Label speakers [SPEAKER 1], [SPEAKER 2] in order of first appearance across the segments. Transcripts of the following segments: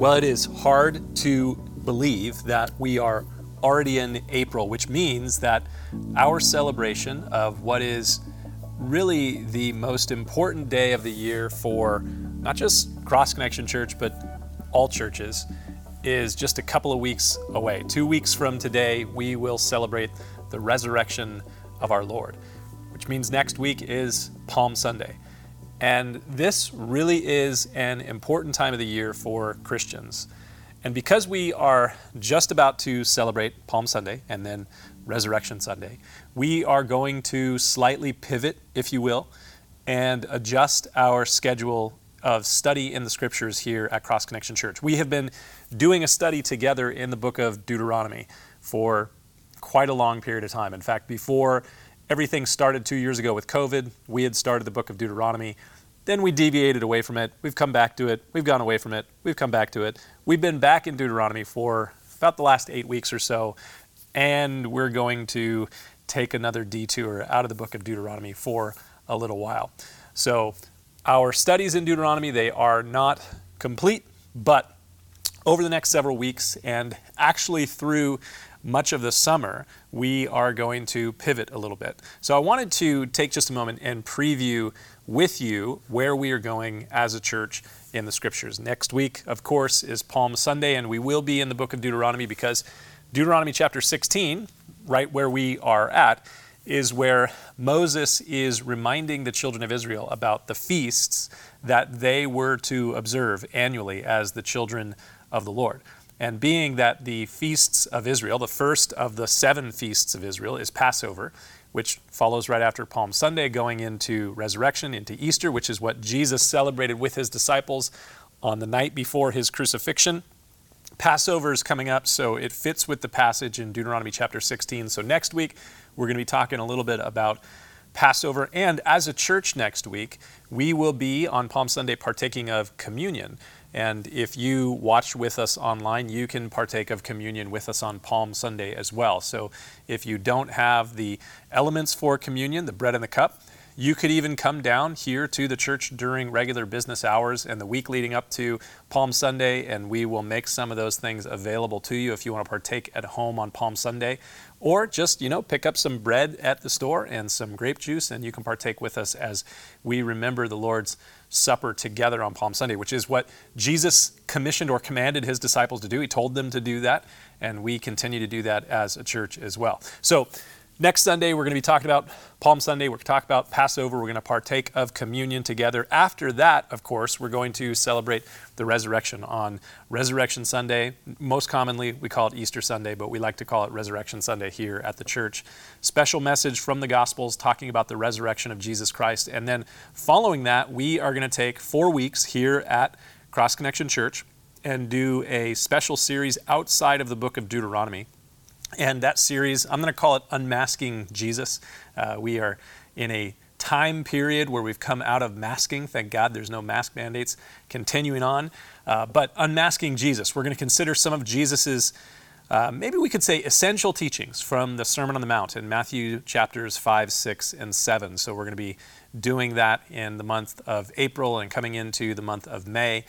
[SPEAKER 1] Well, it is hard to believe that we are already in April, which means that our celebration of what is really the most important day of the year for not just Cross Connection Church, but all churches, is just a couple of weeks away. Two weeks from today, we will celebrate the resurrection of our Lord, which means next week is Palm Sunday. And this really is an important time of the year for Christians. And because we are just about to celebrate Palm Sunday and then Resurrection Sunday, we are going to slightly pivot, if you will, and adjust our schedule of study in the scriptures here at Cross Connection Church. We have been doing a study together in the book of Deuteronomy for quite a long period of time. In fact, before everything started two years ago with COVID, we had started the book of Deuteronomy. Then we deviated away from it. We've come back to it. We've gone away from it. We've come back to it. We've been back in Deuteronomy for about the last eight weeks or so, and we're going to take another detour out of the book of Deuteronomy for a little while. So, our studies in Deuteronomy, they are not complete, but over the next several weeks and actually through much of the summer, we are going to pivot a little bit. So I wanted to take just a moment and preview with you where we are going as a church in the scriptures. Next week, of course, is Palm Sunday, and we will be in the book of Deuteronomy because Deuteronomy chapter 16, right where we are at, is where Moses is reminding the children of Israel about the feasts that they were to observe annually as the children of the Lord. And being that the feasts of Israel, the first of the seven feasts of Israel, is Passover, which follows right after Palm Sunday, going into resurrection, into Easter, which is what Jesus celebrated with his disciples on the night before his crucifixion. Passover is coming up, so it fits with the passage in Deuteronomy chapter 16. So next week, we're going to be talking a little bit about Passover. And as a church next week, we will be on Palm Sunday partaking of communion. And if you watch with us online, you can partake of communion with us on Palm Sunday as well. So if you don't have the elements for communion, the bread and the cup, you could even come down here to the church during regular business hours and the week leading up to Palm Sunday, and we will make some of those things available to you if you want to partake at home on Palm Sunday. Or just, you know, pick up some bread at the store and some grape juice, and you can partake with us as we remember the Lord's Supper together on Palm Sunday, which is what Jesus commissioned or commanded his disciples to do. He told them to do that, and we continue to do that as a church as well. So, Next Sunday, we're going to be talking about Palm Sunday. We're going to talk about Passover. We're going to partake of communion together. After that, of course, we're going to celebrate the resurrection on Resurrection Sunday. Most commonly, we call it Easter Sunday, but we like to call it Resurrection Sunday here at the church. Special message from the Gospels talking about the resurrection of Jesus Christ. And then following that, we are going to take four weeks here at Cross Connection Church and do a special series outside of the book of Deuteronomy and that series, I'm going to call it Unmasking Jesus. Uh, we are in a time period where we've come out of masking. Thank God there's no mask mandates continuing on. Uh, but unmasking Jesus, we're going to consider some of Jesus's, uh, maybe we could say essential teachings from the Sermon on the Mount in Matthew chapters 5, 6, and 7. So we're going to be doing that in the month of April and coming into the month of May.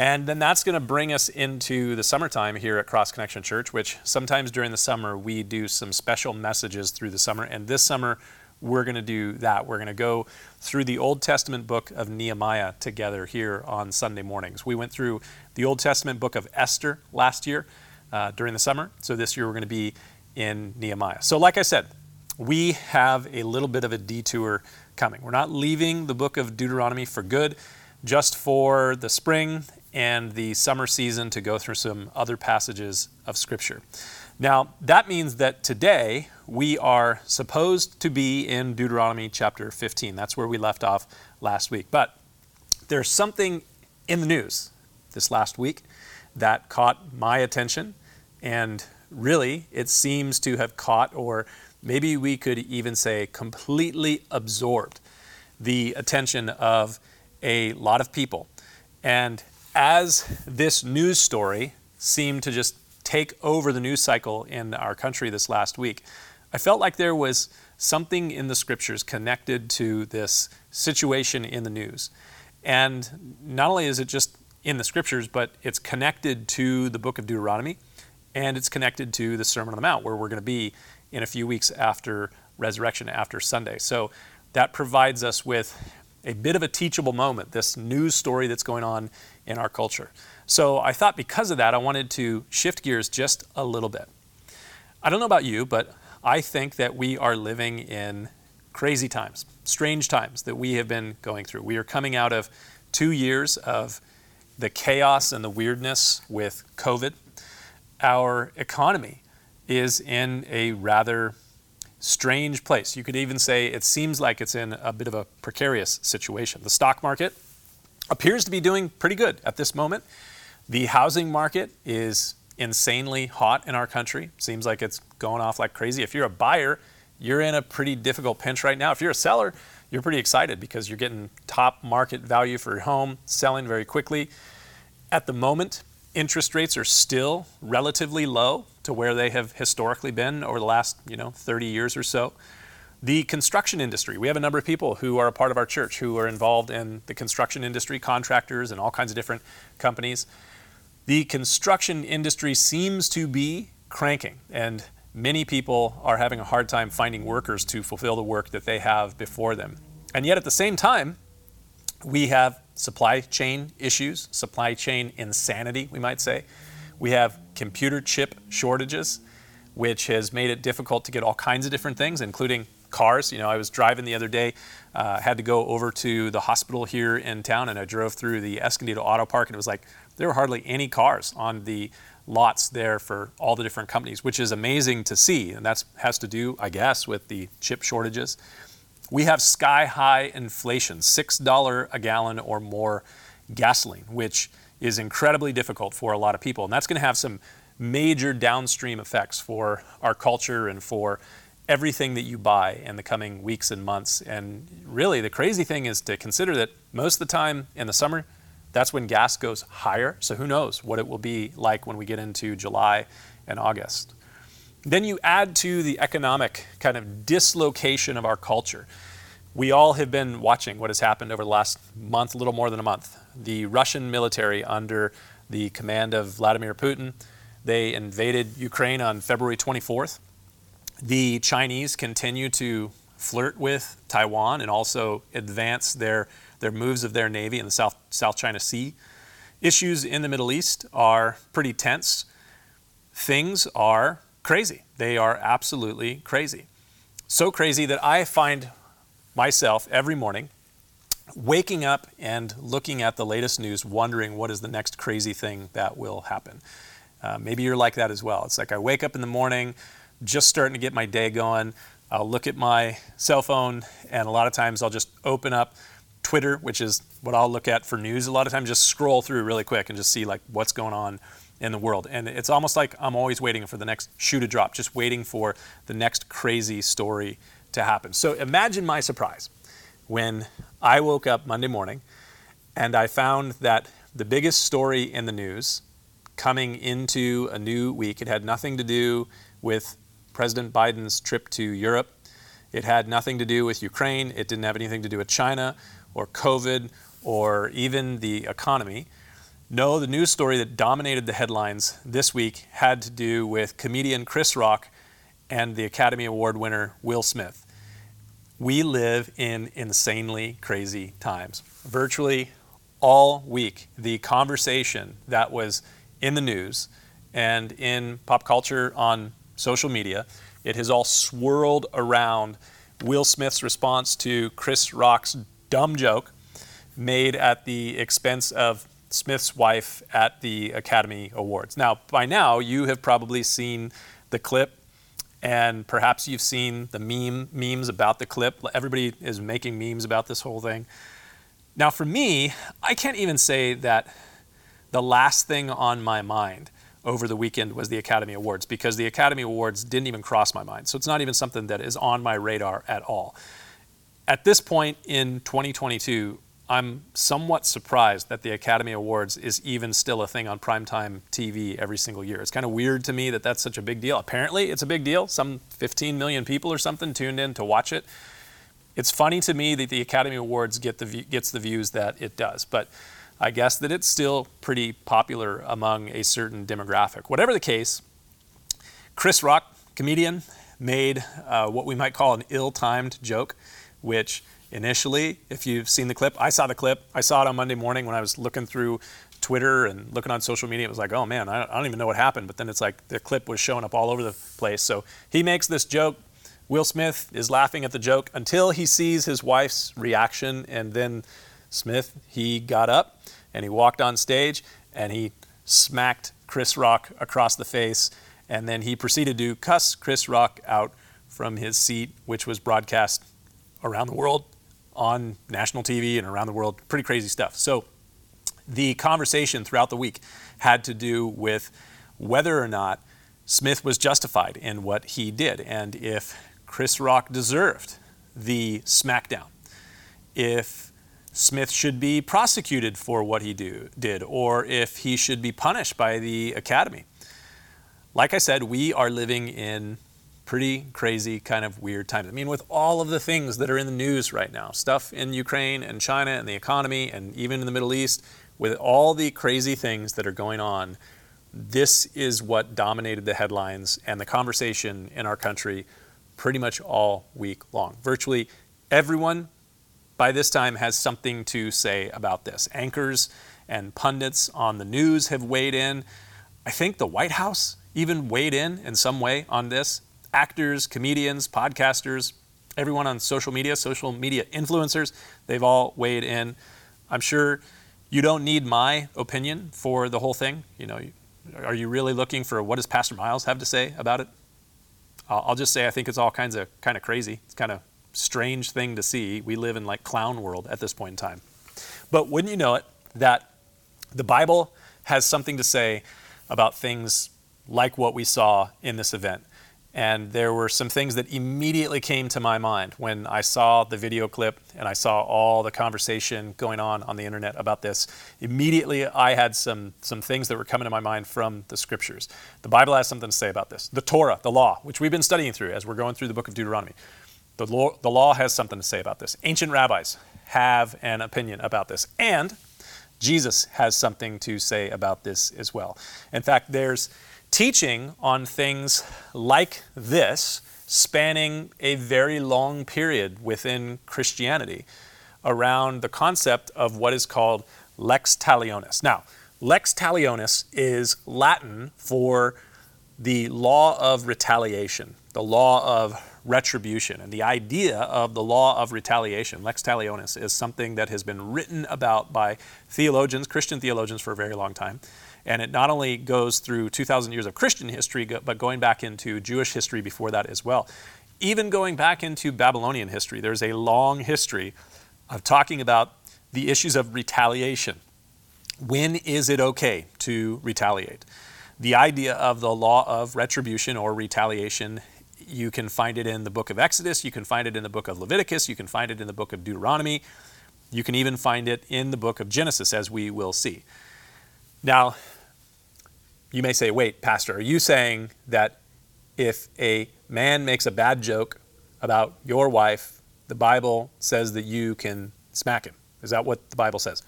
[SPEAKER 1] And then that's going to bring us into the summertime here at Cross Connection Church, which sometimes during the summer we do some special messages through the summer. And this summer we're going to do that. We're going to go through the Old Testament book of Nehemiah together here on Sunday mornings. We went through the Old Testament book of Esther last year uh, during the summer. So this year we're going to be in Nehemiah. So, like I said, we have a little bit of a detour coming. We're not leaving the book of Deuteronomy for good just for the spring and the summer season to go through some other passages of Scripture. Now, that means that today we are supposed to be in Deuteronomy chapter 15. That's where we left off last week. But there's something in the news this last week that caught my attention, and really it seems to have caught, or maybe we could even say completely absorbed, the attention of a lot of people. And as this news story seemed to just take over the news cycle in our country this last week, I felt like there was something in the scriptures connected to this situation in the news. And not only is it just in the scriptures, but it's connected to the book of Deuteronomy and it's connected to the Sermon on the Mount, where we're going to be in a few weeks after resurrection, after Sunday. So that provides us with a bit of a teachable moment, this news story that's going on in our culture. So I thought because of that, I wanted to shift gears just a little bit. I don't know about you, but I think that we are living in crazy times, strange times that we have been going through. We are coming out of two years of the chaos and the weirdness with COVID. Our economy is in a rather strange place. You could even say it seems like it's in a bit of a precarious situation. The stock market appears to be doing pretty good at this moment. The housing market is insanely hot in our country. Seems like it's going off like crazy. If you're a buyer, you're in a pretty difficult pinch right now. If you're a seller, you're pretty excited because you're getting top market value for your home, selling very quickly. At the moment, interest rates are still relatively low to where they have historically been over the last, you know, 30 years or so. The construction industry, we have a number of people who are a part of our church who are involved in the construction industry, contractors and all kinds of different companies. The construction industry seems to be cranking and many people are having a hard time finding workers to fulfill the work that they have before them. And yet at the same time, we have supply chain issues, supply chain insanity, we might say. We have computer chip shortages, which has made it difficult to get all kinds of different things, including cars. You know, I was driving the other day, uh, had to go over to the hospital here in town, and I drove through the Escondido Auto Park, and it was like there were hardly any cars on the lots there for all the different companies, which is amazing to see. And that has to do, I guess, with the chip shortages. We have sky high inflation, $6 a gallon or more gasoline, which is incredibly difficult for a lot of people. And that's going to have some major downstream effects for our culture and for everything that you buy in the coming weeks and months. And really, the crazy thing is to consider that most of the time in the summer, that's when gas goes higher. So who knows what it will be like when we get into July and August. Then you add to the economic kind of dislocation of our culture. We all have been watching what has happened over the last month, a little more than a month. The Russian military, under the command of Vladimir Putin, they invaded Ukraine on February 24th. The Chinese continue to flirt with Taiwan and also advance their, their moves of their navy in the South, South China Sea. Issues in the Middle East are pretty tense. Things are crazy. They are absolutely crazy. So crazy that I find myself every morning waking up and looking at the latest news, wondering what is the next crazy thing that will happen. Uh, maybe you're like that as well. It's like I wake up in the morning, just starting to get my day going. I'll look at my cell phone, and a lot of times I'll just open up Twitter, which is what I'll look at for news. A lot of times, just scroll through really quick and just see like what's going on in the world. And it's almost like I'm always waiting for the next shoe to drop, just waiting for the next crazy story to happen. So imagine my surprise when I woke up Monday morning and I found that the biggest story in the news coming into a new week, it had nothing to do with President Biden's trip to Europe. It had nothing to do with Ukraine. It didn't have anything to do with China or COVID or even the economy. No, the news story that dominated the headlines this week had to do with comedian Chris Rock and the Academy Award winner Will Smith. We live in insanely crazy times. Virtually all week, the conversation that was in the news and in pop culture on social media, it has all swirled around Will Smith's response to Chris Rock's dumb joke made at the expense of Smith's wife at the Academy Awards. Now, by now, you have probably seen the clip, and perhaps you've seen the meme memes about the clip. Everybody is making memes about this whole thing. Now, for me, I can't even say that the last thing on my mind over the weekend was the Academy Awards because the Academy Awards didn't even cross my mind. So it's not even something that is on my radar at all. At this point in 2022, I'm somewhat surprised that the Academy Awards is even still a thing on primetime TV every single year. It's kind of weird to me that that's such a big deal. Apparently, it's a big deal. Some 15 million people or something tuned in to watch it. It's funny to me that the Academy Awards get the gets the views that it does. But I guess that it's still pretty popular among a certain demographic. Whatever the case, Chris Rock, comedian, made uh, what we might call an ill timed joke, which initially, if you've seen the clip, I saw the clip. I saw it on Monday morning when I was looking through Twitter and looking on social media. It was like, oh man, I don't even know what happened. But then it's like the clip was showing up all over the place. So he makes this joke. Will Smith is laughing at the joke until he sees his wife's reaction. And then Smith, he got up and he walked on stage and he smacked Chris Rock across the face. And then he proceeded to cuss Chris Rock out from his seat, which was broadcast around the world on national TV and around the world. Pretty crazy stuff. So the conversation throughout the week had to do with whether or not Smith was justified in what he did and if Chris Rock deserved the smackdown. If Smith should be prosecuted for what he do, did or if he should be punished by the academy. Like I said, we are living in pretty crazy, kind of weird times. I mean, with all of the things that are in the news right now, stuff in Ukraine and China and the economy and even in the Middle East, with all the crazy things that are going on, this is what dominated the headlines and the conversation in our country pretty much all week long. Virtually everyone by this time has something to say about this. Anchors and pundits on the news have weighed in. I think the White House even weighed in in some way on this actors, comedians, podcasters, everyone on social media, social media influencers, they've all weighed in. I'm sure you don't need my opinion for the whole thing. You know, are you really looking for what does Pastor Miles have to say about it? I'll just say I think it's all kinds of kind of crazy. It's kind of strange thing to see. We live in like clown world at this point in time. But wouldn't you know it that the Bible has something to say about things like what we saw in this event. And there were some things that immediately came to my mind when I saw the video clip and I saw all the conversation going on on the internet about this. Immediately, I had some, some things that were coming to my mind from the scriptures. The Bible has something to say about this. The Torah, the law, which we've been studying through as we're going through the book of Deuteronomy, the law, the law has something to say about this. Ancient rabbis have an opinion about this. And Jesus has something to say about this as well. In fact, there's teaching on things like this, spanning a very long period within Christianity, around the concept of what is called lex talionis. Now, lex talionis is Latin for the law of retaliation, the law of retribution. And the idea of the law of retaliation, lex talionis, is something that has been written about by theologians, Christian theologians, for a very long time. And it not only goes through 2,000 years of Christian history, but going back into Jewish history before that as well. Even going back into Babylonian history, there's a long history of talking about the issues of retaliation. When is it okay to retaliate? The idea of the law of retribution or retaliation, you can find it in the book of Exodus, you can find it in the book of Leviticus, you can find it in the book of Deuteronomy, you can even find it in the book of Genesis, as we will see. Now, you may say, wait, Pastor, are you saying that if a man makes a bad joke about your wife, the Bible says that you can smack him? Is that what the Bible says?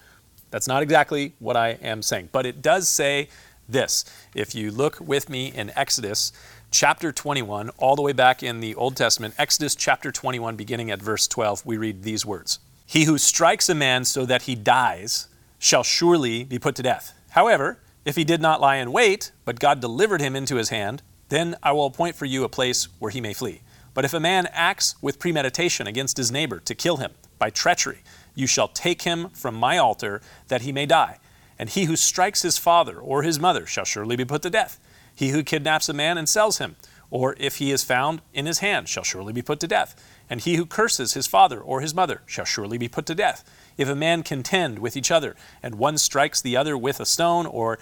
[SPEAKER 1] That's not exactly what I am saying, but it does say this. If you look with me in Exodus chapter 21, all the way back in the Old Testament, Exodus chapter 21, beginning at verse 12, we read these words He who strikes a man so that he dies shall surely be put to death. However, if he did not lie in wait, but God delivered him into his hand, then I will appoint for you a place where he may flee. But if a man acts with premeditation against his neighbor to kill him by treachery, you shall take him from my altar that he may die. And he who strikes his father or his mother shall surely be put to death. He who kidnaps a man and sells him, or if he is found in his hand, shall surely be put to death. And he who curses his father or his mother shall surely be put to death. If a man contend with each other, and one strikes the other with a stone or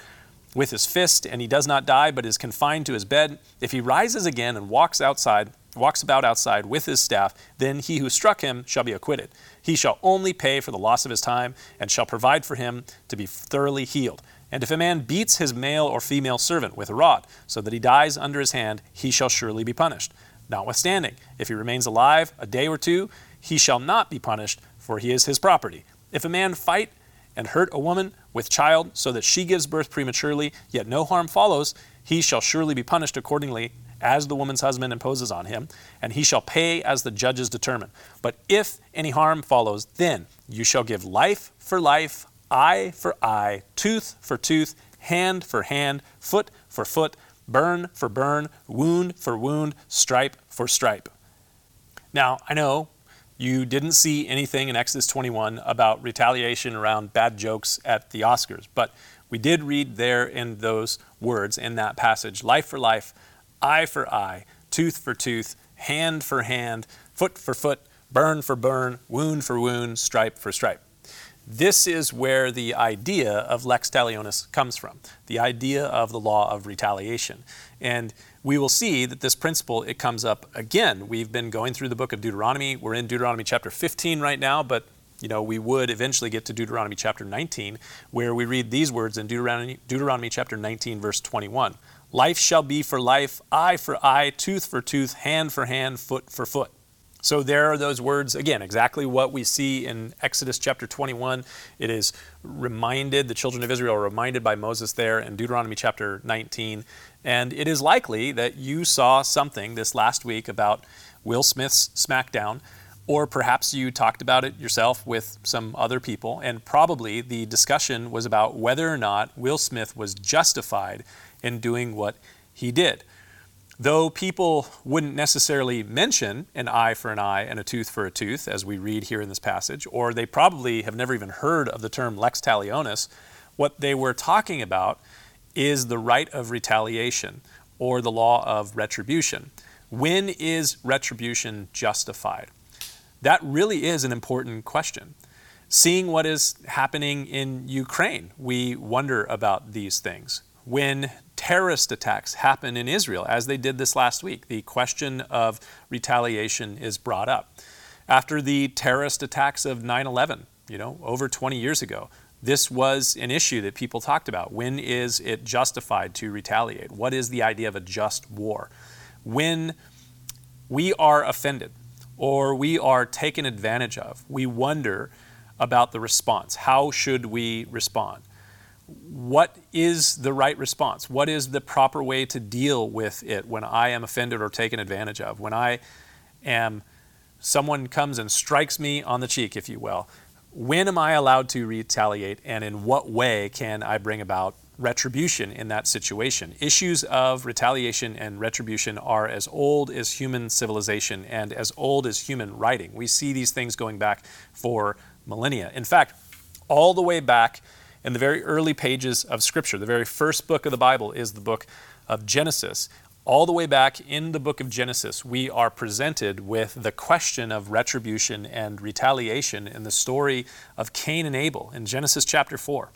[SPEAKER 1] with his fist, and he does not die, but is confined to his bed, if he rises again and walks outside, walks about outside with his staff, then he who struck him shall be acquitted. He shall only pay for the loss of his time, and shall provide for him to be thoroughly healed. And if a man beats his male or female servant with a rod, so that he dies under his hand, he shall surely be punished. Notwithstanding, if he remains alive a day or two, he shall not be punished, for he is his property. If a man fight and hurt a woman with child, so that she gives birth prematurely, yet no harm follows, he shall surely be punished accordingly as the woman's husband imposes on him, and he shall pay as the judges determine. But if any harm follows, then you shall give life for life, eye for eye, tooth for tooth, hand for hand, foot for foot, burn for burn, wound for wound, stripe for stripe. Now, I know you didn't see anything in Exodus 21 about retaliation around bad jokes at the Oscars, but we did read there in those words in that passage life for life, eye for eye, tooth for tooth, hand for hand, foot for foot, burn for burn, wound for wound, stripe for stripe. This is where the idea of lex talionis comes from, the idea of the law of retaliation. And we will see that this principle it comes up again. We've been going through the book of Deuteronomy. We're in Deuteronomy chapter 15 right now, but you know, we would eventually get to Deuteronomy chapter 19, where we read these words in Deuteronomy, Deuteronomy chapter 19, verse 21. Life shall be for life, eye for eye, tooth for tooth, hand for hand, foot for foot. So there are those words, again, exactly what we see in Exodus chapter 21. It is reminded, the children of Israel are reminded by Moses there in Deuteronomy chapter 19. And it is likely that you saw something this last week about Will Smith's SmackDown or perhaps you talked about it yourself with some other people, and probably the discussion was about whether or not Will Smith was justified in doing what he did. Though people wouldn't necessarily mention an eye for an eye and a tooth for a tooth, as we read here in this passage, or they probably have never even heard of the term lex talionis, what they were talking about is the right of retaliation or the law of retribution. When is retribution justified? That really is an important question. Seeing what is happening in Ukraine, we wonder about these things. When terrorist attacks happen in Israel, as they did this last week, the question of retaliation is brought up. After the terrorist attacks of 9 11, you know, over 20 years ago, this was an issue that people talked about. When is it justified to retaliate? What is the idea of a just war? When we are offended, or we are taken advantage of, we wonder about the response. How should we respond? What is the right response? What is the proper way to deal with it when I am offended or taken advantage of? When I am, someone comes and strikes me on the cheek, if you will. When am I allowed to retaliate and in what way can I bring about retribution in that situation. Issues of retaliation and retribution are as old as human civilization and as old as human writing. We see these things going back for millennia. In fact, all the way back in the very early pages of Scripture, the very first book of the Bible is the book of Genesis. All the way back in the book of Genesis, we are presented with the question of retribution and retaliation in the story of Cain and Abel in Genesis chapter 4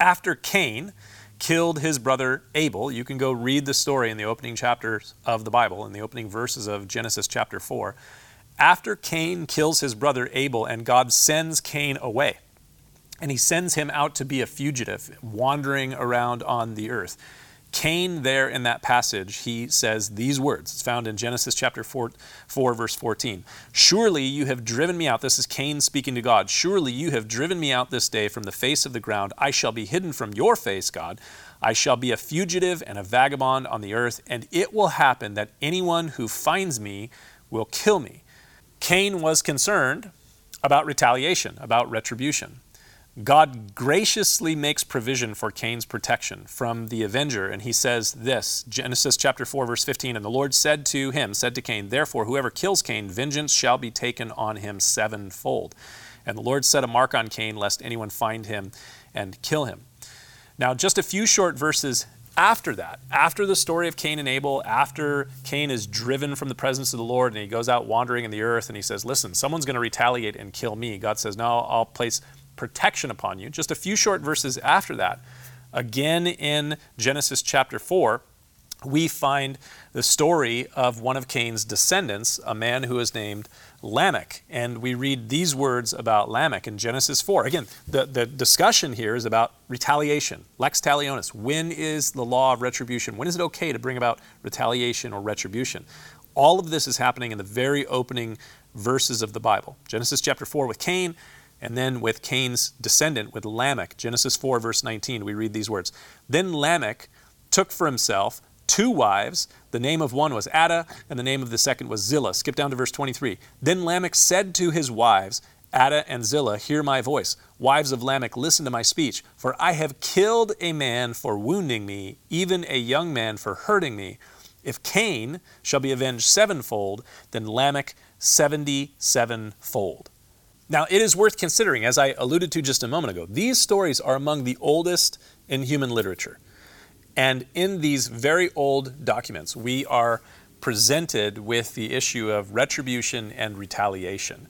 [SPEAKER 1] after Cain killed his brother Abel, you can go read the story in the opening chapters of the Bible, in the opening verses of Genesis chapter 4. After Cain kills his brother Abel and God sends Cain away, and he sends him out to be a fugitive, wandering around on the earth. Cain, there in that passage, he says these words. It's found in Genesis chapter 4, 4, verse 14. Surely you have driven me out. This is Cain speaking to God. Surely you have driven me out this day from the face of the ground. I shall be hidden from your face, God. I shall be a fugitive and a vagabond on the earth, and it will happen that anyone who finds me will kill me. Cain was concerned about retaliation, about retribution. God graciously makes provision for Cain's protection from the avenger, and he says this Genesis chapter 4, verse 15 And the Lord said to him, said to Cain, Therefore, whoever kills Cain, vengeance shall be taken on him sevenfold. And the Lord set a mark on Cain, lest anyone find him and kill him. Now, just a few short verses after that, after the story of Cain and Abel, after Cain is driven from the presence of the Lord and he goes out wandering in the earth and he says, Listen, someone's going to retaliate and kill me. God says, No, I'll place protection upon you. Just a few short verses after that, again in Genesis chapter 4, we find the story of one of Cain's descendants, a man who is named Lamech. And we read these words about Lamech in Genesis 4. Again, the, the discussion here is about retaliation, lex talionis. When is the law of retribution? When is it okay to bring about retaliation or retribution? All of this is happening in the very opening verses of the Bible. Genesis chapter 4 with Cain, And then with Cain's descendant, with Lamech, Genesis 4, verse 19, we read these words Then Lamech took for himself two wives. The name of one was Adah, and the name of the second was Zillah. Skip down to verse 23. Then Lamech said to his wives, Adah and Zillah, hear my voice. Wives of Lamech, listen to my speech. For I have killed a man for wounding me, even a young man for hurting me. If Cain shall be avenged sevenfold, then Lamech seventy sevenfold. Now, it is worth considering, as I alluded to just a moment ago, these stories are among the oldest in human literature. And in these very old documents, we are presented with the issue of retribution and retaliation.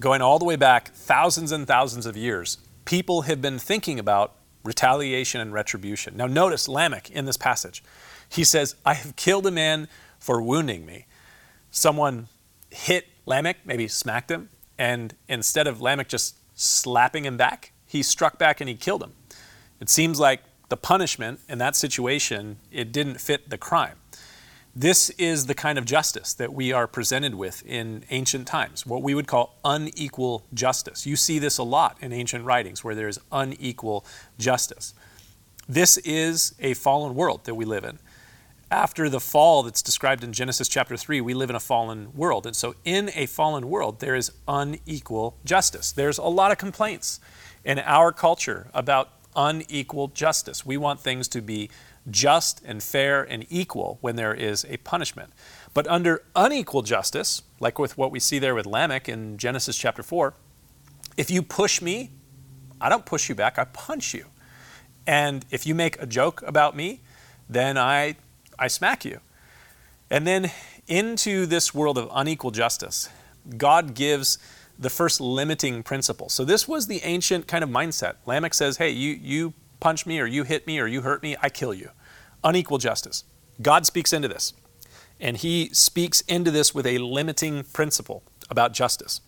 [SPEAKER 1] Going all the way back thousands and thousands of years, people have been thinking about retaliation and retribution. Now, notice Lamech in this passage. He says, I have killed a man for wounding me. Someone hit Lamech, maybe smacked him, and instead of Lamech just slapping him back, he struck back and he killed him. It seems like the punishment in that situation, it didn't fit the crime. This is the kind of justice that we are presented with in ancient times, what we would call unequal justice. You see this a lot in ancient writings where there is unequal justice. This is a fallen world that we live in after the fall that's described in Genesis chapter 3, we live in a fallen world. And so, in a fallen world, there is unequal justice. There's a lot of complaints in our culture about unequal justice. We want things to be just and fair and equal when there is a punishment. But under unequal justice, like with what we see there with Lamech in Genesis chapter 4, if you push me, I don't push you back, I punch you. And if you make a joke about me, then I I smack you. And then into this world of unequal justice, God gives the first limiting principle. So this was the ancient kind of mindset. Lamech says, hey, you, you punch me or you hit me or you hurt me, I kill you. Unequal justice. God speaks into this. And he speaks into this with a limiting principle about justice.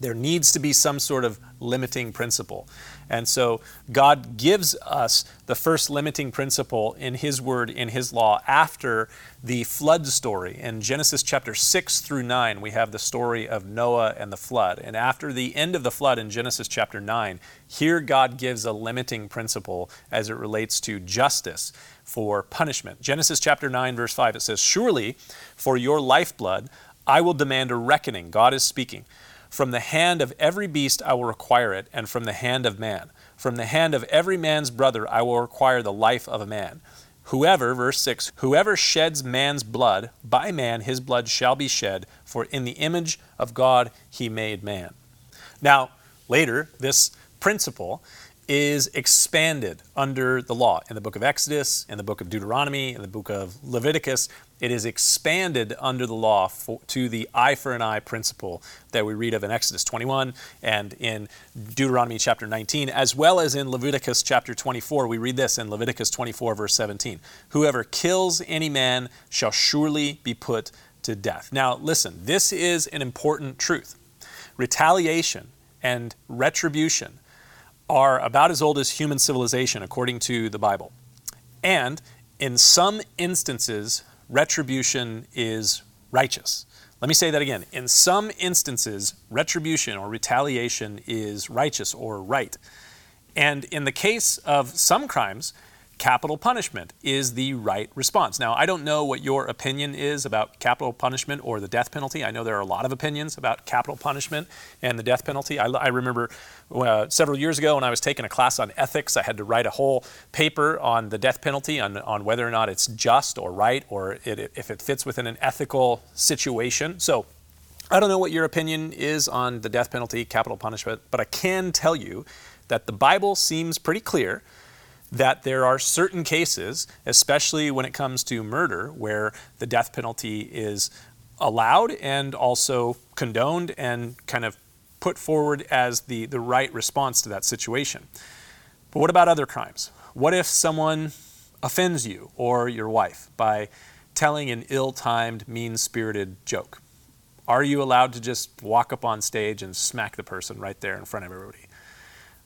[SPEAKER 1] There needs to be some sort of limiting principle. And so God gives us the first limiting principle in His Word, in His law, after the flood story. In Genesis chapter 6 through 9, we have the story of Noah and the flood. And after the end of the flood in Genesis chapter 9, here God gives a limiting principle as it relates to justice for punishment. Genesis chapter 9, verse 5, it says, Surely for your lifeblood I will demand a reckoning. God is speaking. From the hand of every beast I will require it, and from the hand of man. From the hand of every man's brother I will require the life of a man. Whoever, verse 6, whoever sheds man's blood, by man his blood shall be shed, for in the image of God he made man. Now, later, this principle is expanded under the law. In the book of Exodus, in the book of Deuteronomy, in the book of Leviticus, it is expanded under the law for, to the eye for an eye principle that we read of in Exodus 21 and in Deuteronomy chapter 19, as well as in Leviticus chapter 24. We read this in Leviticus 24, verse 17 Whoever kills any man shall surely be put to death. Now, listen, this is an important truth. Retaliation and retribution are about as old as human civilization, according to the Bible. And in some instances, retribution is righteous. Let me say that again. In some instances, retribution or retaliation is righteous or right. And in the case of some crimes, capital punishment is the right response. Now, I don't know what your opinion is about capital punishment or the death penalty. I know there are a lot of opinions about capital punishment and the death penalty. I, I remember uh, several years ago when I was taking a class on ethics, I had to write a whole paper on the death penalty, on, on whether or not it's just or right or it, if it fits within an ethical situation. So, I don't know what your opinion is on the death penalty, capital punishment, but I can tell you that the Bible seems pretty clear that there are certain cases, especially when it comes to murder, where the death penalty is allowed and also condoned and kind of put forward as the, the right response to that situation. But what about other crimes? What if someone offends you or your wife by telling an ill timed, mean spirited joke? Are you allowed to just walk up on stage and smack the person right there in front of everybody?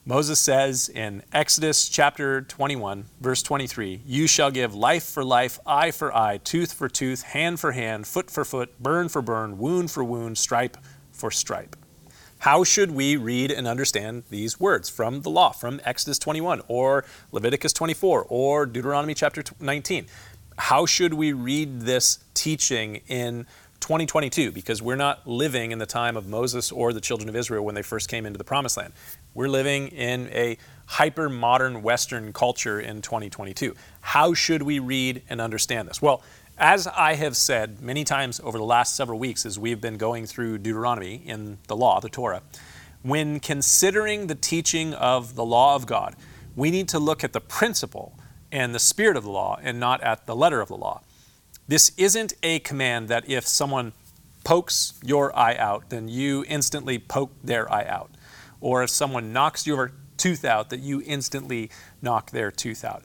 [SPEAKER 1] Moses says in Exodus chapter 21, verse 23, You shall give life for life, eye for eye, tooth for tooth, hand for hand, foot for foot, burn for burn, wound for wound, stripe for stripe. How should we read and understand these words from the law, from Exodus 21 or Leviticus 24 or Deuteronomy chapter 19? How should we read this teaching in 2022? Because we're not living in the time of Moses or the children of Israel when they first came into the promised land. We're living in a hyper modern Western culture in 2022. How should we read and understand this? Well, as I have said many times over the last several weeks as we've been going through Deuteronomy in the law, the Torah, when considering the teaching of the law of God, we need to look at the principle and the spirit of the law and not at the letter of the law. This isn't a command that if someone pokes your eye out, then you instantly poke their eye out. Or if someone knocks your tooth out, that you instantly knock their tooth out.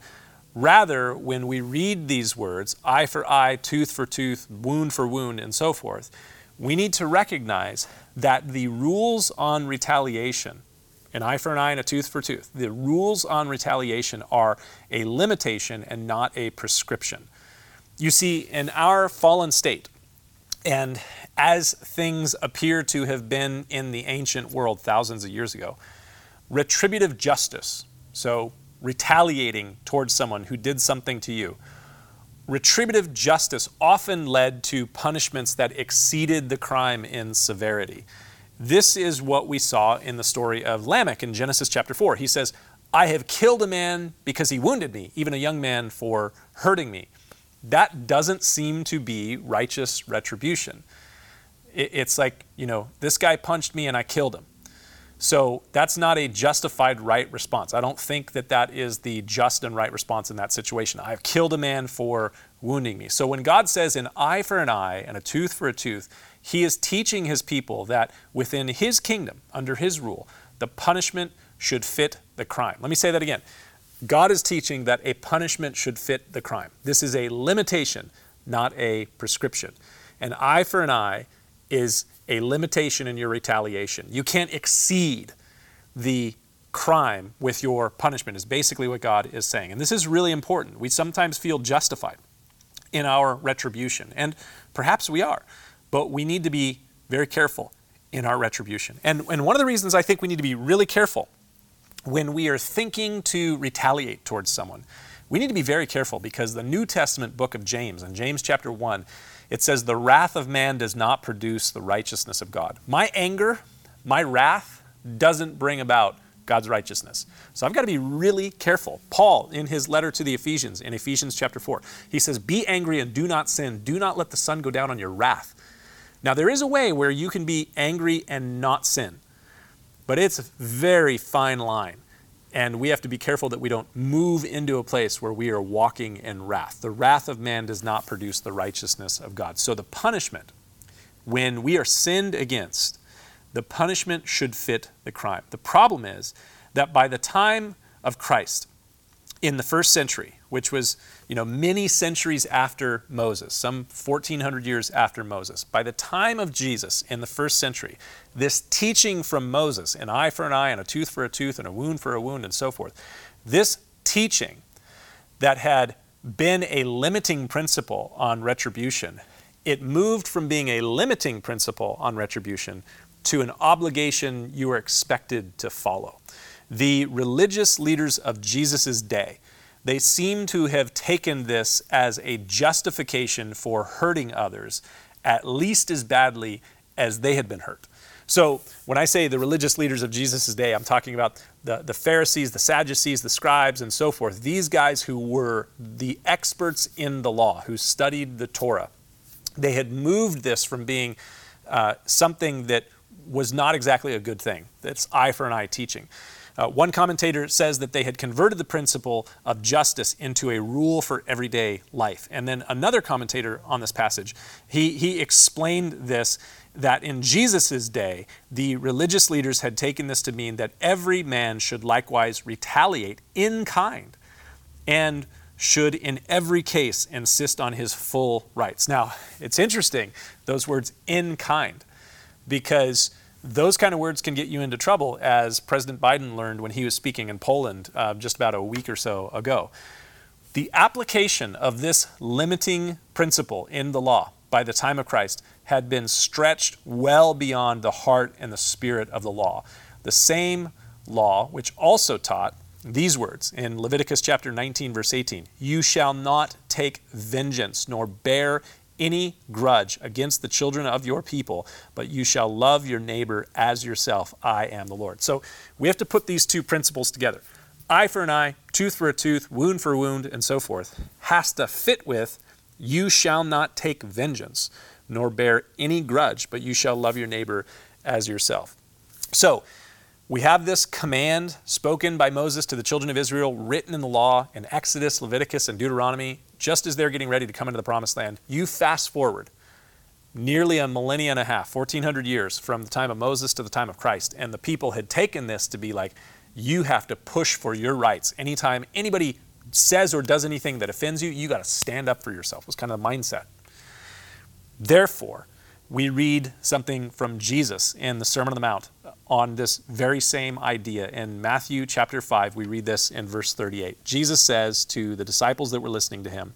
[SPEAKER 1] Rather, when we read these words, eye for eye, tooth for tooth, wound for wound, and so forth, we need to recognize that the rules on retaliation, an eye for an eye and a tooth for tooth, the rules on retaliation are a limitation and not a prescription. You see, in our fallen state, and as things appear to have been in the ancient world thousands of years ago, retributive justice, so retaliating towards someone who did something to you. Retributive justice often led to punishments that exceeded the crime in severity. This is what we saw in the story of Lamech in Genesis chapter 4. He says, I have killed a man because he wounded me, even a young man for hurting me. That doesn't seem to be righteous retribution. It's like, you know, this guy punched me and I killed him. So that's not a justified right response. I don't think that that is the just and right response in that situation. I've killed a man for wounding me. So when God says an eye for an eye and a tooth for a tooth, he is teaching his people that within his kingdom, under his rule, the punishment should fit the crime. Let me say that again. God is teaching that a punishment should fit the crime. This is a limitation, not a prescription. An eye for an eye is a limitation in your retaliation. You can't exceed the crime with your punishment, is basically what God is saying. And this is really important. We sometimes feel justified in our retribution, and perhaps we are, but we need to be very careful in our retribution. And, and one of the reasons I think we need to be really careful when we are thinking to retaliate towards someone, we need to be very careful because the New Testament book of James, in James chapter 1, it says, The wrath of man does not produce the righteousness of God. My anger, my wrath, doesn't bring about God's righteousness. So I've got to be really careful. Paul, in his letter to the Ephesians, in Ephesians chapter 4, he says, Be angry and do not sin. Do not let the sun go down on your wrath. Now, there is a way where you can be angry and not sin, but it's a very fine line. And we have to be careful that we don't move into a place where we are walking in wrath. The wrath of man does not produce the righteousness of God. So the punishment, when we are sinned against, the punishment should fit the crime. The problem is that by the time of Christ, in the first century, which was you know many centuries after Moses, some 1400 years after Moses. By the time of Jesus in the first century, this teaching from Moses, an eye for an eye and a tooth for a tooth and a wound for a wound and so forth, this teaching that had been a limiting principle on retribution, it moved from being a limiting principle on retribution to an obligation you were expected to follow the religious leaders of Jesus' day, they seem to have taken this as a justification for hurting others at least as badly as they had been hurt. So, when I say the religious leaders of Jesus' day, I'm talking about the, the Pharisees, the Sadducees, the scribes, and so forth. These guys who were the experts in the law, who studied the Torah. They had moved this from being uh, something that was not exactly a good thing. That's eye for an eye teaching. Uh, one commentator says that they had converted the principle of justice into a rule for everyday life. And then another commentator on this passage, he, he explained this that in Jesus' day, the religious leaders had taken this to mean that every man should likewise retaliate in kind and should in every case insist on his full rights. Now, it's interesting, those words in kind, because those kind of words can get you into trouble, as President Biden learned when he was speaking in Poland uh, just about a week or so ago. The application of this limiting principle in the law by the time of Christ had been stretched well beyond the heart and the spirit of the law. The same law which also taught these words in Leviticus chapter 19, verse 18 You shall not take vengeance, nor bear any grudge against the children of your people, but you shall love your neighbor as yourself. I am the Lord. So we have to put these two principles together. Eye for an eye, tooth for a tooth, wound for a wound, and so forth, has to fit with you shall not take vengeance, nor bear any grudge, but you shall love your neighbor as yourself. So, we have this command spoken by Moses to the children of Israel, written in the law in Exodus, Leviticus, and Deuteronomy, just as they're getting ready to come into the promised land. You fast forward nearly a millennia and a half, 1400 years from the time of Moses to the time of Christ, and the people had taken this to be like, you have to push for your rights. Anytime anybody says or does anything that offends you, you got to stand up for yourself, It was kind of the mindset. Therefore, we read something from Jesus in the Sermon on the Mount on this very same idea. In Matthew chapter 5, we read this in verse 38. Jesus says to the disciples that were listening to him,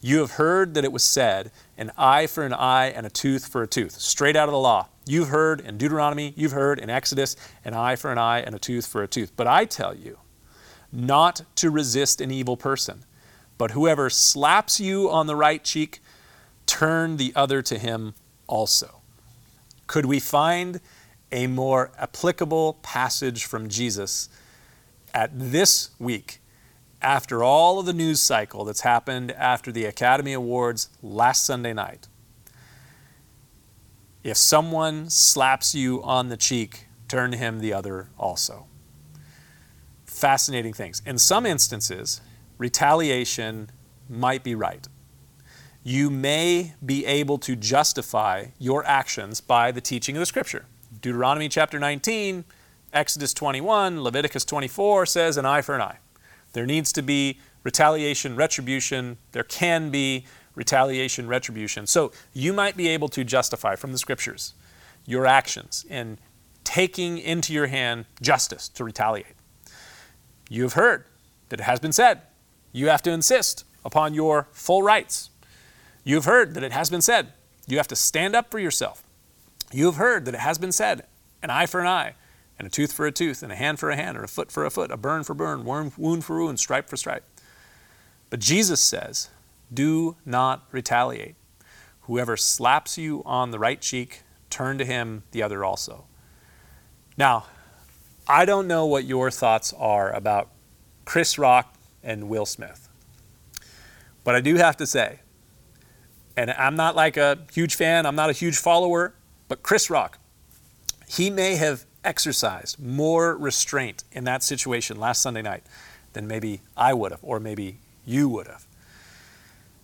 [SPEAKER 1] You have heard that it was said, an eye for an eye and a tooth for a tooth, straight out of the law. You've heard in Deuteronomy, you've heard in Exodus, an eye for an eye and a tooth for a tooth. But I tell you, not to resist an evil person, but whoever slaps you on the right cheek, turn the other to him also. Could we find a more applicable passage from Jesus at this week after all of the news cycle that's happened after the Academy Awards last Sunday night? If someone slaps you on the cheek, turn him the other also. Fascinating things. In some instances, retaliation might be right you may be able to justify your actions by the teaching of the Scripture. Deuteronomy chapter 19, Exodus 21, Leviticus 24 says an eye for an eye. There needs to be retaliation, retribution. There can be retaliation, retribution. So you might be able to justify from the Scriptures your actions in taking into your hand justice to retaliate. You have heard that it has been said. You have to insist upon your full rights You've heard that it has been said, you have to stand up for yourself. You have heard that it has been said, an eye for an eye, and a tooth for a tooth, and a hand for a hand, or a foot for a foot, a burn for burn, wound for wound, stripe for stripe. But Jesus says, do not retaliate. Whoever slaps you on the right cheek, turn to him the other also. Now, I don't know what your thoughts are about Chris Rock and Will Smith. But I do have to say, and I'm not like a huge fan, I'm not a huge follower, but Chris Rock, he may have exercised more restraint in that situation last Sunday night than maybe I would have, or maybe you would have.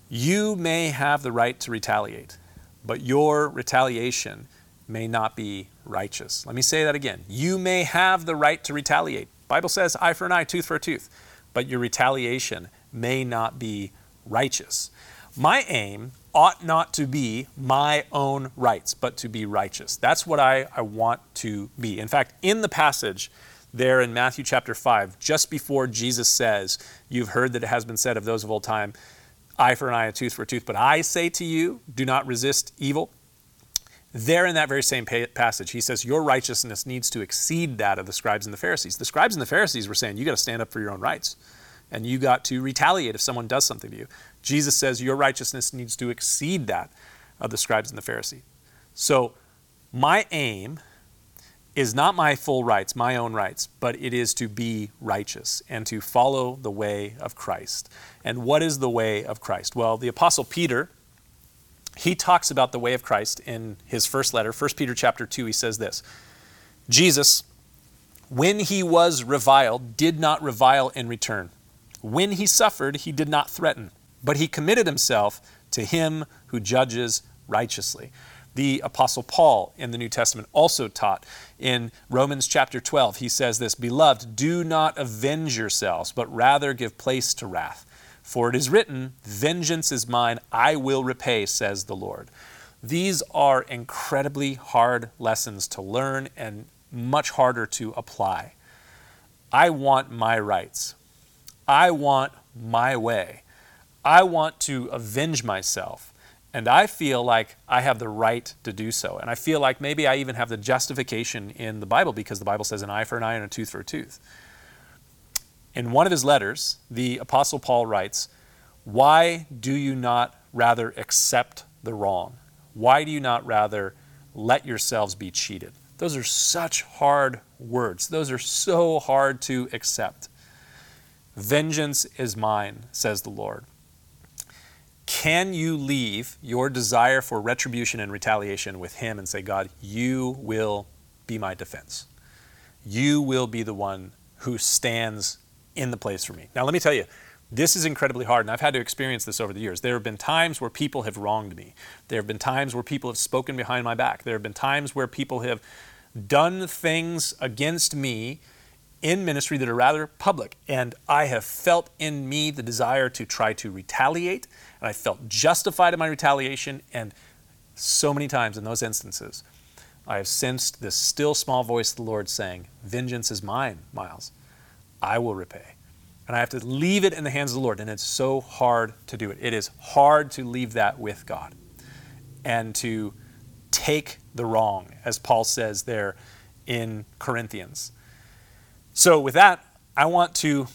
[SPEAKER 1] You may have the right to retaliate, but your retaliation may not be righteous. Let me say that again. You may have the right to retaliate. Bible says eye for an eye, tooth for a tooth, but your retaliation may not be righteous. My aim ought not to be my own rights, but to be righteous. That's what I, I want to be. In fact, in the passage there in Matthew chapter 5, just before Jesus says, You've heard that it has been said of those of old time, eye for an eye, a tooth for a tooth, but I say to you, do not resist evil. There in that very same passage, he says, Your righteousness needs to exceed that of the scribes and the Pharisees. The scribes and the Pharisees were saying, You got to stand up for your own rights and you got to retaliate if someone does something to you. Jesus says your righteousness needs to exceed that of the scribes and the Pharisees. So, my aim is not my full rights, my own rights, but it is to be righteous and to follow the way of Christ. And what is the way of Christ? Well, the apostle Peter he talks about the way of Christ in his first letter, 1 Peter chapter 2. He says this. Jesus when he was reviled did not revile in return. When he suffered, he did not threaten, but he committed himself to him who judges righteously. The Apostle Paul in the New Testament also taught in Romans chapter 12. He says this Beloved, do not avenge yourselves, but rather give place to wrath. For it is written, Vengeance is mine, I will repay, says the Lord. These are incredibly hard lessons to learn and much harder to apply. I want my rights. I want my way. I want to avenge myself. And I feel like I have the right to do so. And I feel like maybe I even have the justification in the Bible because the Bible says an eye for an eye and a tooth for a tooth. In one of his letters, the Apostle Paul writes, Why do you not rather accept the wrong? Why do you not rather let yourselves be cheated? Those are such hard words. Those are so hard to accept. Vengeance is mine, says the Lord. Can you leave your desire for retribution and retaliation with Him and say, God, you will be my defense? You will be the one who stands in the place for me. Now, let me tell you, this is incredibly hard, and I've had to experience this over the years. There have been times where people have wronged me. There have been times where people have spoken behind my back. There have been times where people have done things against me in ministry that are rather public. And I have felt in me the desire to try to retaliate, and I felt justified in my retaliation. And so many times in those instances, I have sensed this still small voice of the Lord saying, Vengeance is mine, Miles. I will repay. And I have to leave it in the hands of the Lord. And it's so hard to do it. It is hard to leave that with God and to take the wrong, as Paul says there in Corinthians. So, with that, I want to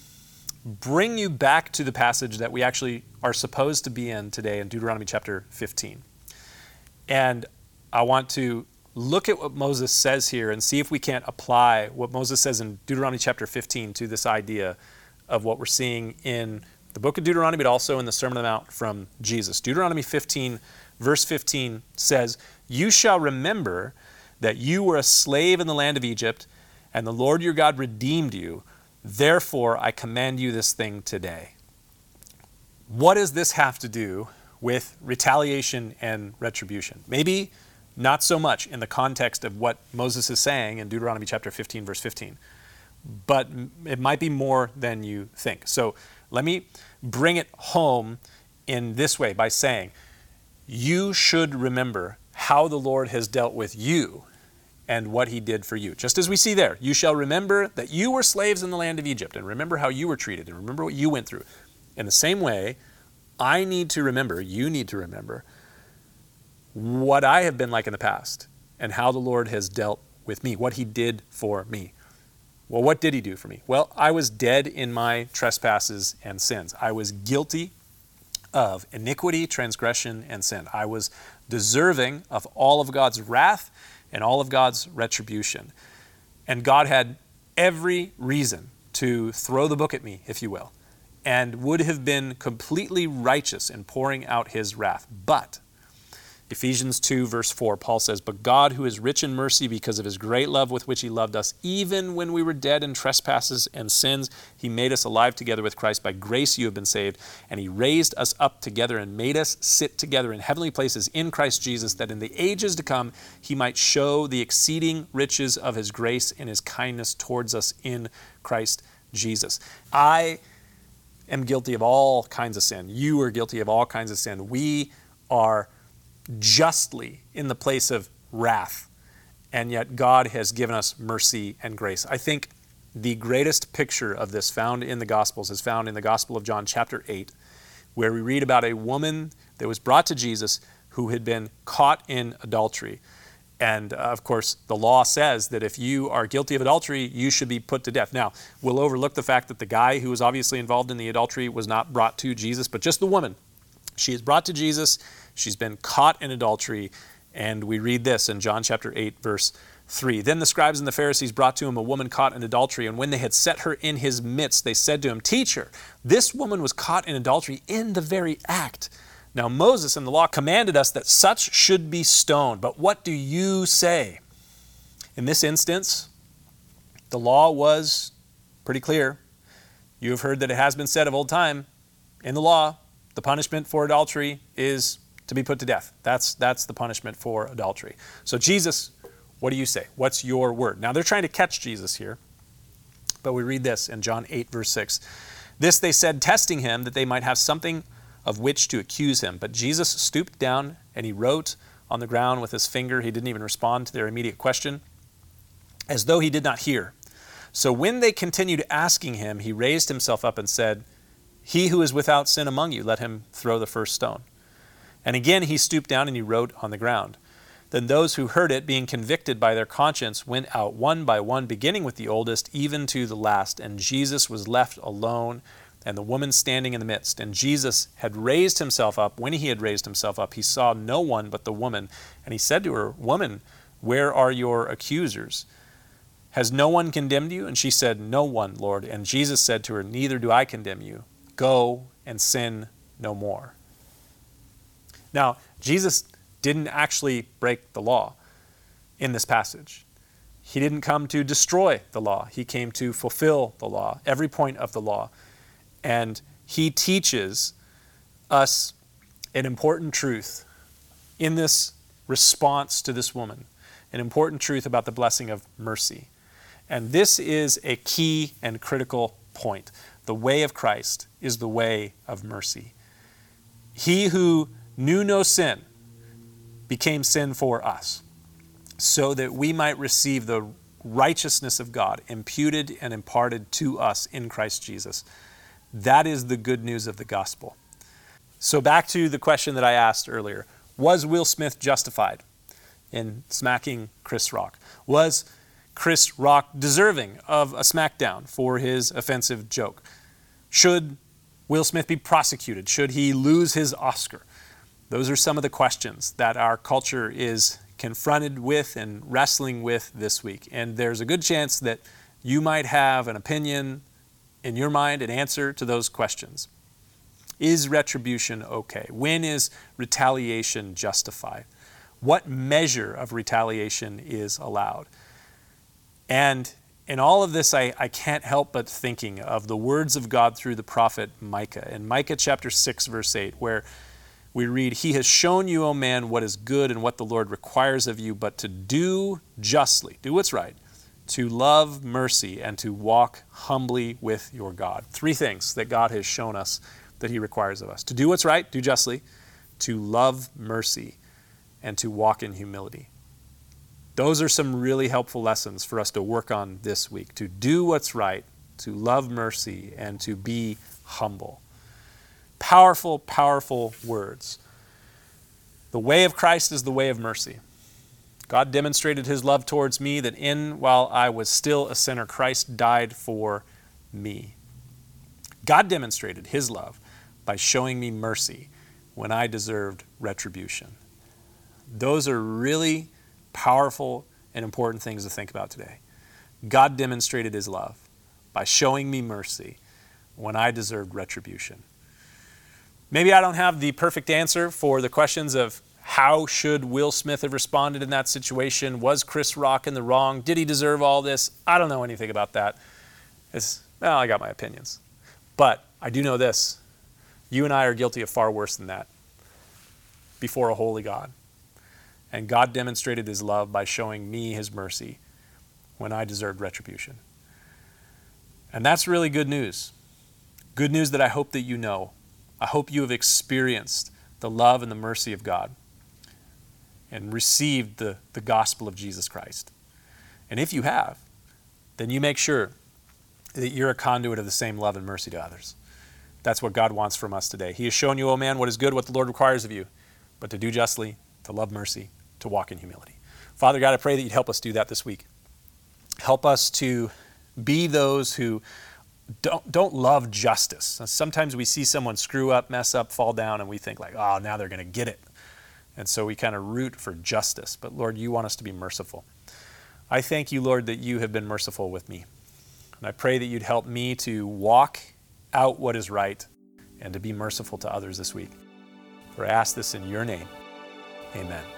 [SPEAKER 1] bring you back to the passage that we actually are supposed to be in today in Deuteronomy chapter 15. And I want to look at what Moses says here and see if we can't apply what Moses says in Deuteronomy chapter 15 to this idea of what we're seeing in the book of Deuteronomy, but also in the Sermon on the Mount from Jesus. Deuteronomy 15, verse 15 says, You shall remember that you were a slave in the land of Egypt, and the Lord your God redeemed you. Therefore, I command you this thing today. What does this have to do with retaliation and retribution? Maybe not so much in the context of what Moses is saying in Deuteronomy chapter 15, verse 15 but it might be more than you think. So let me bring it home in this way by saying, you should remember how the Lord has dealt with you and what he did for you. Just as we see there, you shall remember that you were slaves in the land of Egypt, and remember how you were treated, and remember what you went through. In the same way, I need to remember, you need to remember, what I have been like in the past, and how the Lord has dealt with me, what he did for me. Well, what did he do for me? Well, I was dead in my trespasses and sins. I was guilty of iniquity, transgression, and sin. I was deserving of all of God's wrath and all of God's retribution. And God had every reason to throw the book at me, if you will, and would have been completely righteous in pouring out his wrath. But Ephesians 2, verse 4, Paul says, But God, who is rich in mercy because of his great love with which he loved us, even when we were dead in trespasses and sins, he made us alive together with Christ. By grace you have been saved, and he raised us up together and made us sit together in heavenly places in Christ Jesus, that in the ages to come he might show the exceeding riches of his grace and his kindness towards us in Christ Jesus. I am guilty of all kinds of sin. You are guilty of all kinds of sin. We are justly in the place of wrath, and yet God has given us mercy and grace. I think the greatest picture of this found in the Gospels is found in the Gospel of John, chapter 8, where we read about a woman that was brought to Jesus who had been caught in adultery. And uh, of course, the law says that if you are guilty of adultery, you should be put to death. Now, we'll overlook the fact that the guy who was obviously involved in the adultery was not brought to Jesus, but just the woman. She is brought to Jesus. She's been caught in adultery. And we read this in John chapter 8, verse 3. Then the scribes and the Pharisees brought to him a woman caught in adultery. And when they had set her in his midst, they said to him, Teacher, this woman was caught in adultery in the very act. Now Moses in the law commanded us that such should be stoned. But what do you say? In this instance, the law was pretty clear. You have heard that it has been said of old time in the law, the punishment for adultery is to be put to death. That's, that's the punishment for adultery. So, Jesus, what do you say? What's your word? Now, they're trying to catch Jesus here, but we read this in John 8, verse 6. This they said, testing him, that they might have something of which to accuse him. But Jesus stooped down and he wrote on the ground with his finger. He didn't even respond to their immediate question, as though he did not hear. So when they continued asking him, he raised himself up and said, He who is without sin among you, let him throw the first stone. And again he stooped down and he wrote on the ground. Then those who heard it, being convicted by their conscience, went out one by one, beginning with the oldest, even to the last. And Jesus was left alone, and the woman standing in the midst. And Jesus had raised himself up. When he had raised himself up, he saw no one but the woman. And he said to her, Woman, where are your accusers? Has no one condemned you? And she said, No one, Lord. And Jesus said to her, Neither do I condemn you. Go and sin no more. Now, Jesus didn't actually break the law in this passage. He didn't come to destroy the law, he came to fulfill the law, every point of the law. And he teaches us an important truth in this response to this woman, an important truth about the blessing of mercy. And this is a key and critical point. The way of Christ is the way of mercy. He who knew no sin, became sin for us, so that we might receive the righteousness of God imputed and imparted to us in Christ Jesus. That is the good news of the gospel. So, back to the question that I asked earlier Was Will Smith justified in smacking Chris Rock? Was Chris Rock deserving of a smackdown for his offensive joke? Should Will Smith be prosecuted? Should he lose his Oscar? Those are some of the questions that our culture is confronted with and wrestling with this week. And there's a good chance that you might have an opinion in your mind, an answer to those questions. Is retribution okay? When is retaliation justified? What measure of retaliation is allowed? And in all of this, I, I can't help but thinking of the words of God through the prophet Micah. In Micah chapter 6, verse 8, where we read, He has shown you, O man, what is good and what the Lord requires of you, but to do justly, do what's right, to love mercy, and to walk humbly with your God. Three things that God has shown us that He requires of us to do what's right, do justly, to love mercy, and to walk in humility. Those are some really helpful lessons for us to work on this week to do what's right, to love mercy, and to be humble. Powerful, powerful words. The way of Christ is the way of mercy. God demonstrated his love towards me that in while I was still a sinner, Christ died for me. God demonstrated his love by showing me mercy when I deserved retribution. Those are really powerful and important things to think about today. God demonstrated his love by showing me mercy when I deserved retribution. Maybe I don't have the perfect answer for the questions of how should Will Smith have responded in that situation? Was Chris Rock in the wrong? Did he deserve all this? I don't know anything about that. It's, well, I got my opinions. But I do know this you and I are guilty of far worse than that before a holy God. And God demonstrated his love by showing me his mercy when I deserved retribution. And that's really good news. Good news that I hope that you know I hope you have experienced the love and the mercy of God and received the, the gospel of Jesus Christ. And if you have, then you make sure that you're a conduit of the same love and mercy to others. That's what God wants from us today. He has shown you, O oh man, what is good, what the Lord requires of you, but to do justly, to love mercy, to walk in humility. Father God, I pray that you'd help us do that this week. Help us to be those who don't don't love justice. Sometimes we see someone screw up, mess up, fall down, and we think like, oh, now they're going to get it, and so we kind of root for justice. But Lord, you want us to be merciful. I thank you, Lord, that you have been merciful with me, and I pray that you'd help me to walk out what is right and to be merciful to others this week. For I ask this in your name. Amen.